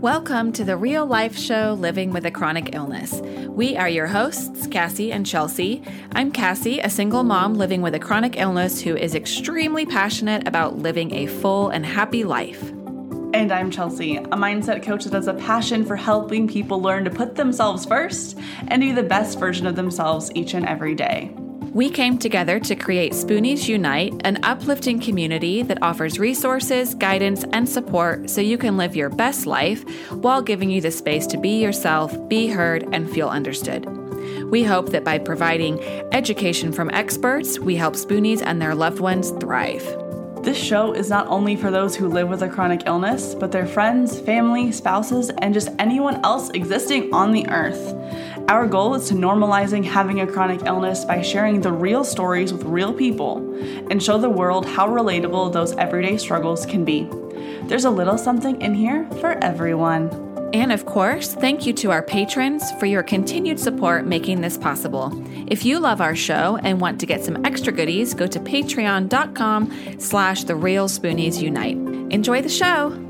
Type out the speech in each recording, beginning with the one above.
Welcome to the real life show Living with a Chronic Illness. We are your hosts, Cassie and Chelsea. I'm Cassie, a single mom living with a chronic illness who is extremely passionate about living a full and happy life. And I'm Chelsea, a mindset coach that has a passion for helping people learn to put themselves first and be the best version of themselves each and every day. We came together to create Spoonies Unite, an uplifting community that offers resources, guidance, and support so you can live your best life while giving you the space to be yourself, be heard, and feel understood. We hope that by providing education from experts, we help Spoonies and their loved ones thrive. This show is not only for those who live with a chronic illness, but their friends, family, spouses, and just anyone else existing on the earth. Our goal is to normalizing having a chronic illness by sharing the real stories with real people and show the world how relatable those everyday struggles can be. There's a little something in here for everyone. And of course, thank you to our patrons for your continued support making this possible. If you love our show and want to get some extra goodies, go to patreon.com slash the real spoonies unite. Enjoy the show!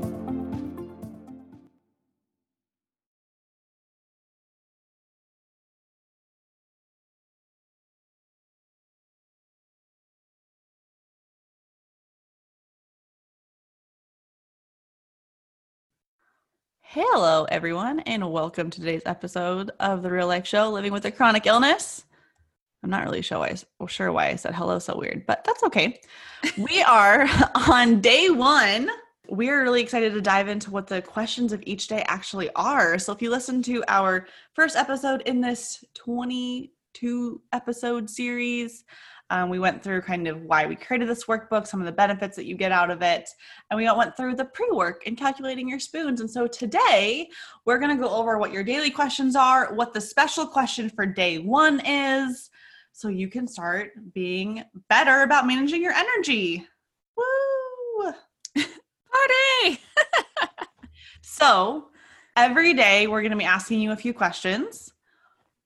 Hello, everyone, and welcome to today's episode of the Real Life Show Living with a Chronic Illness. I'm not really sure why, sure why I said hello so weird, but that's okay. we are on day one. We're really excited to dive into what the questions of each day actually are. So, if you listen to our first episode in this 22 episode series, um, we went through kind of why we created this workbook, some of the benefits that you get out of it, and we went through the pre work and calculating your spoons. And so today we're going to go over what your daily questions are, what the special question for day one is, so you can start being better about managing your energy. Woo! Party! so every day we're going to be asking you a few questions.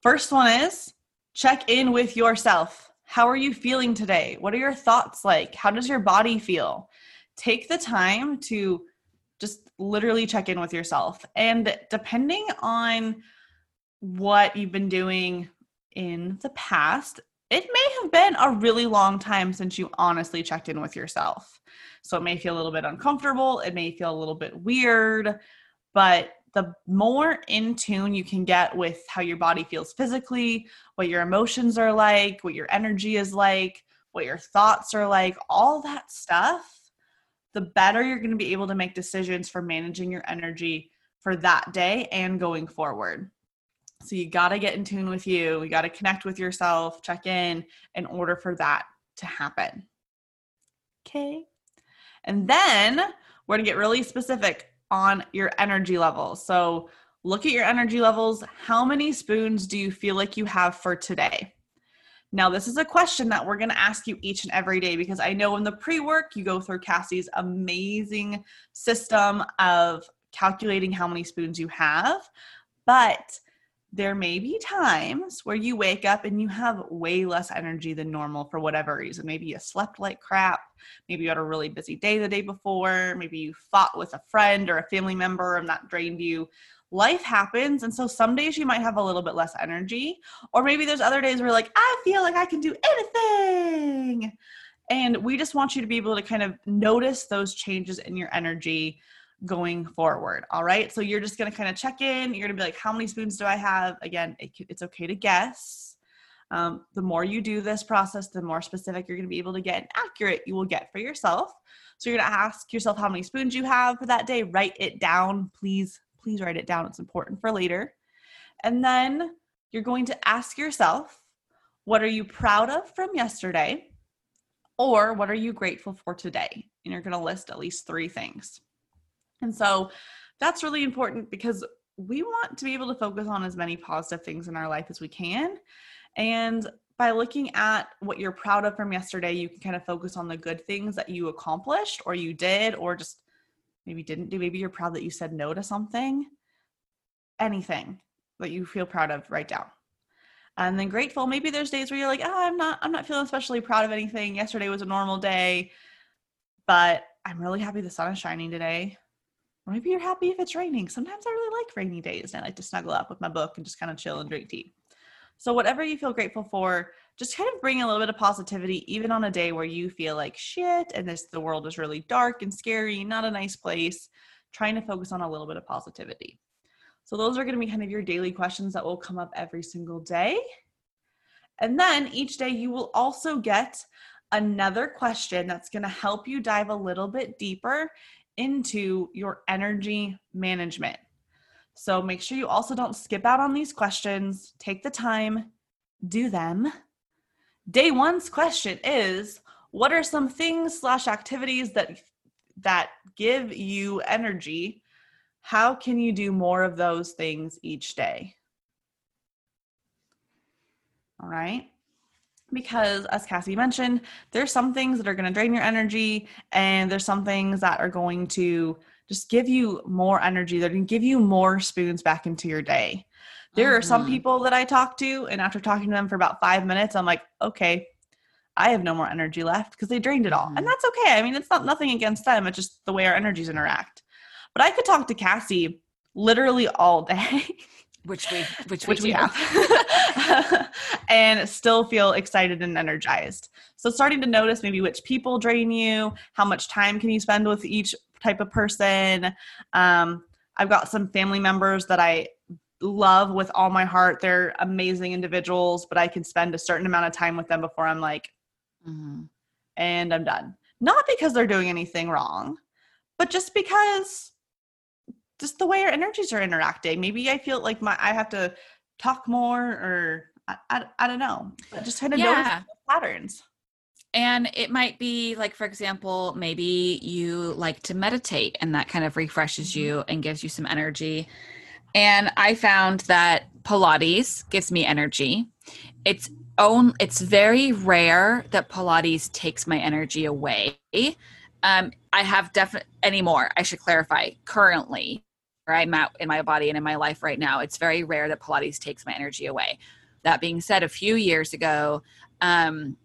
First one is check in with yourself how are you feeling today? What are your thoughts like? How does your body feel? Take the time to just literally check in with yourself. And depending on what you've been doing in the past, it may have been a really long time since you honestly checked in with yourself. So it may feel a little bit uncomfortable, it may feel a little bit weird, but the more in tune you can get with how your body feels physically, what your emotions are like, what your energy is like, what your thoughts are like, all that stuff, the better you're going to be able to make decisions for managing your energy for that day and going forward. So you got to get in tune with you. You got to connect with yourself, check in in order for that to happen. Okay. And then we're going to get really specific on your energy levels. So look at your energy levels. How many spoons do you feel like you have for today? Now, this is a question that we're going to ask you each and every day because I know in the pre work, you go through Cassie's amazing system of calculating how many spoons you have. But there may be times where you wake up and you have way less energy than normal for whatever reason. Maybe you slept like crap. Maybe you had a really busy day the day before. Maybe you fought with a friend or a family member and that drained you. Life happens. And so some days you might have a little bit less energy. Or maybe there's other days where like, I feel like I can do anything. And we just want you to be able to kind of notice those changes in your energy going forward. All right. So you're just going to kind of check in. You're going to be like, how many spoons do I have? Again, it, it's okay to guess. Um, the more you do this process, the more specific you're going to be able to get and accurate you will get for yourself. So you're going to ask yourself how many spoons you have for that day. Write it down. Please, please write it down. It's important for later. And then you're going to ask yourself, what are you proud of from yesterday? Or what are you grateful for today? And you're going to list at least three things. And so that's really important because we want to be able to focus on as many positive things in our life as we can. And by looking at what you're proud of from yesterday, you can kind of focus on the good things that you accomplished or you did or just maybe didn't do. Maybe you're proud that you said no to something. Anything that you feel proud of, write down. And then grateful, maybe there's days where you're like, oh, I'm not, I'm not feeling especially proud of anything. Yesterday was a normal day, but I'm really happy the sun is shining today Maybe you're happy if it's raining. Sometimes I really like rainy days and I like to snuggle up with my book and just kind of chill and drink tea. So, whatever you feel grateful for, just kind of bring a little bit of positivity, even on a day where you feel like shit and this the world is really dark and scary, not a nice place. Trying to focus on a little bit of positivity. So, those are going to be kind of your daily questions that will come up every single day. And then each day you will also get another question that's going to help you dive a little bit deeper into your energy management. So make sure you also don't skip out on these questions. Take the time, do them. Day one's question is what are some things slash activities that that give you energy? How can you do more of those things each day? All right because as Cassie mentioned, there's some things that are going to drain your energy and there's some things that are going to just give you more energy that can give you more spoons back into your day. There mm-hmm. are some mm-hmm. people that I talk to and after talking to them for about 5 minutes I'm like, "Okay, I have no more energy left because they drained it all." Mm-hmm. And that's okay. I mean, it's not nothing against them, it's just the way our energies interact. But I could talk to Cassie literally all day. Which we which, which we, we have. And still feel excited and energized. So starting to notice maybe which people drain you how much time can you spend with each type of person. Um, i've got some family members that i love with all my heart. They're amazing individuals but i can spend a certain amount of time with them before i'm like mm-hmm. and i'm done. Not because they're doing anything wrong but just because just the way our energies are interacting. Maybe I feel like my I have to talk more or I, I, I don't know. But just kind of yeah. notice patterns. And it might be like, for example, maybe you like to meditate and that kind of refreshes mm-hmm. you and gives you some energy. And I found that Pilates gives me energy. It's own it's very rare that Pilates takes my energy away. Um, I have definitely anymore. I should clarify. Currently, I'm at in my body and in my life right now, it's very rare that Pilates takes my energy away. That being said, a few years ago, um,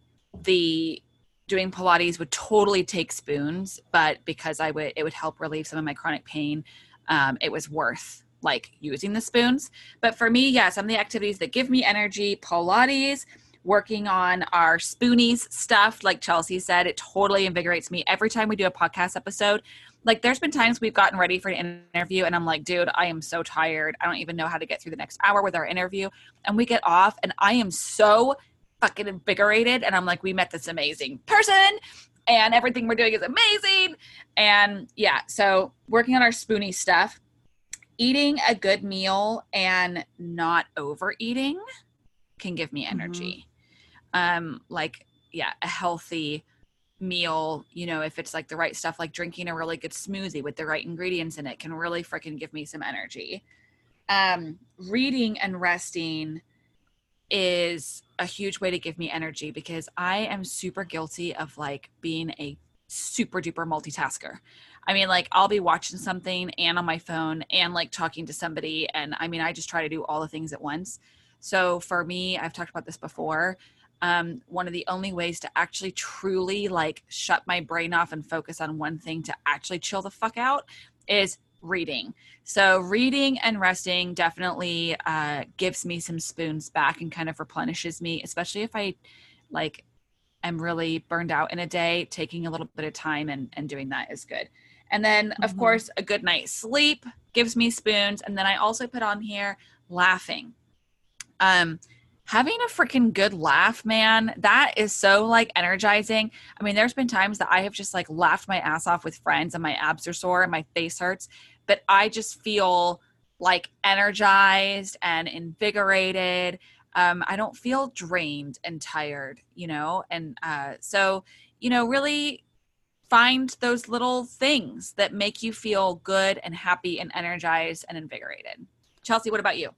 the doing Pilates would totally take spoons, but because I would, it would help relieve some of my chronic pain. Um, it was worth like using the spoons. But for me, yeah, some of the activities that give me energy, Pilates, working on our spoonies stuff, like Chelsea said, it totally invigorates me. Every time we do a podcast episode, like there's been times we've gotten ready for an interview and I'm like, dude, I am so tired. I don't even know how to get through the next hour with our interview. And we get off and I am so fucking invigorated. And I'm like, we met this amazing person and everything we're doing is amazing. And yeah, so working on our spoony stuff, eating a good meal and not overeating can give me energy. Mm-hmm. Um, like, yeah, a healthy meal, you know, if it's like the right stuff, like drinking a really good smoothie with the right ingredients in it, can really freaking give me some energy. Um, reading and resting is a huge way to give me energy because I am super guilty of like being a super duper multitasker. I mean, like, I'll be watching something and on my phone and like talking to somebody. And I mean, I just try to do all the things at once. So for me, I've talked about this before um, one of the only ways to actually truly like shut my brain off and focus on one thing to actually chill the fuck out is reading. So reading and resting definitely uh, gives me some spoons back and kind of replenishes me, especially if I like am really burned out in a day. Taking a little bit of time and and doing that is good. And then of mm-hmm. course a good night's sleep gives me spoons. And then I also put on here laughing. Um, having a freaking good laugh, man, that is so like energizing. I mean, there's been times that I have just like laughed my ass off with friends and my abs are sore and my face hurts, but I just feel like energized and invigorated. Um, I don't feel drained and tired, you know? And uh, so, you know, really find those little things that make you feel good and happy and energized and invigorated. Chelsea, what about you?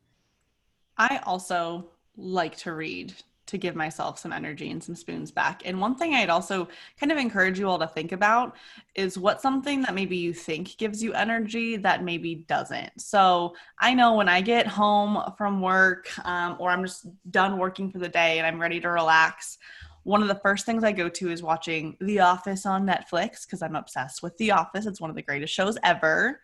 I also like to read to give myself some energy and some spoons back. And one thing I'd also kind of encourage you all to think about is what something that maybe you think gives you energy that maybe doesn't. So I know when I get home from work um, or I'm just done working for the day and I'm ready to relax, one of the first things I go to is watching The Office on Netflix because I'm obsessed with The Office. It's one of the greatest shows ever.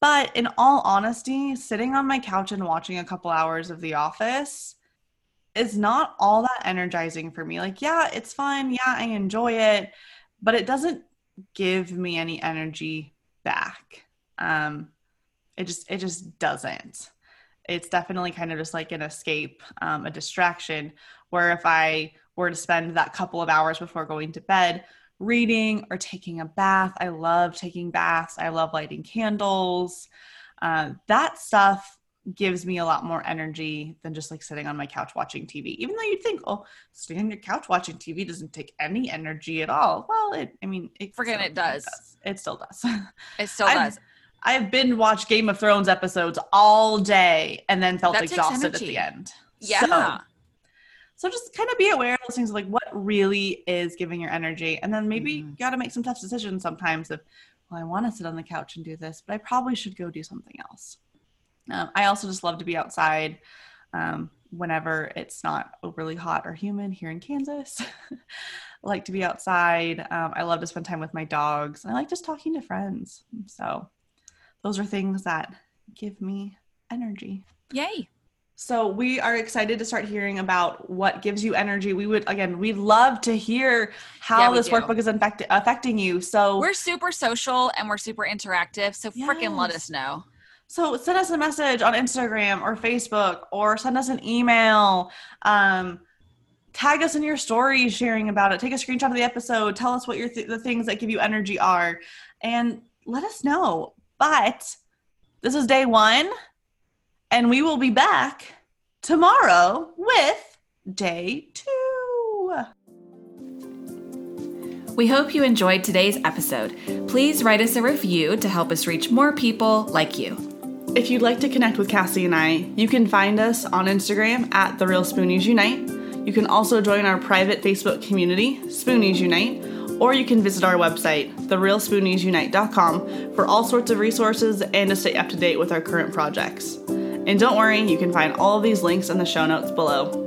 But in all honesty, sitting on my couch and watching a couple hours of The Office is not all that energizing for me. Like, yeah, it's fun. Yeah, I enjoy it, but it doesn't give me any energy back. Um, it just it just doesn't. It's definitely kind of just like an escape, um, a distraction. Where if I were to spend that couple of hours before going to bed reading or taking a bath, I love taking baths. I love lighting candles. Uh, that stuff gives me a lot more energy than just like sitting on my couch watching TV. Even though you'd think, oh, sitting on your couch watching TV doesn't take any energy at all. Well, it, I mean, it Forget it does. It, does. it still does. It still I've- does. I've been watched Game of Thrones episodes all day and then felt That exhausted at the end. Yeah. So, so just kind of be aware of those things like what really is giving your energy. And then maybe Mhm. you got to make some tough decisions sometimes of, well, I want to sit on the couch and do this, but I probably should go do something else. Um, I also just love to be outside um, whenever it's not overly hot or humid here in Kansas. I like to be outside. Um, I love to spend time with my dogs. And I like just talking to friends. So those are things that give me energy. Yay. So we are excited to start hearing about what gives you energy. We would again, we'd love to hear how Yeah, this do. workbook is infect- affecting you. So We're super social and we're super interactive. So freaking let us know. So send us a message on Instagram or Facebook or send us an email. Um, tag us in your stories sharing about it. Take a screenshot of the episode. Tell us what your th- the things that give you energy are, and let us know. But this is day one, and we will be back tomorrow with day two. We hope you enjoyed today's episode. Please write us a review to help us reach more people like you. If you'd like to connect with Cassie and I, you can find us on Instagram at The Real Spoonies Unite. You can also join our private Facebook community, Spoonies Unite, or you can visit our website, therealspooniesunite.com, for all sorts of resources and to stay up to date with our current projects. And don't worry, you can find all of these links in the show notes below.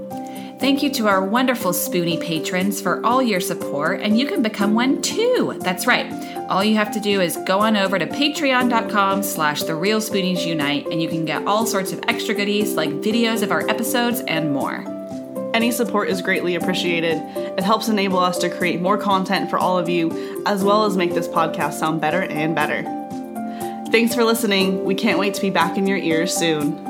Thank you to our wonderful Spoonie patrons for all your support, and you can become one too. That's right. All you have to do is go on over to patreon.com slash the real spoonies unite, and you can get all sorts of extra goodies like videos of our episodes and more. Any support is greatly appreciated. It helps enable us to create more content for all of you, as well as make this podcast sound better and better. Thanks for listening. We can't wait to be back in your ears soon.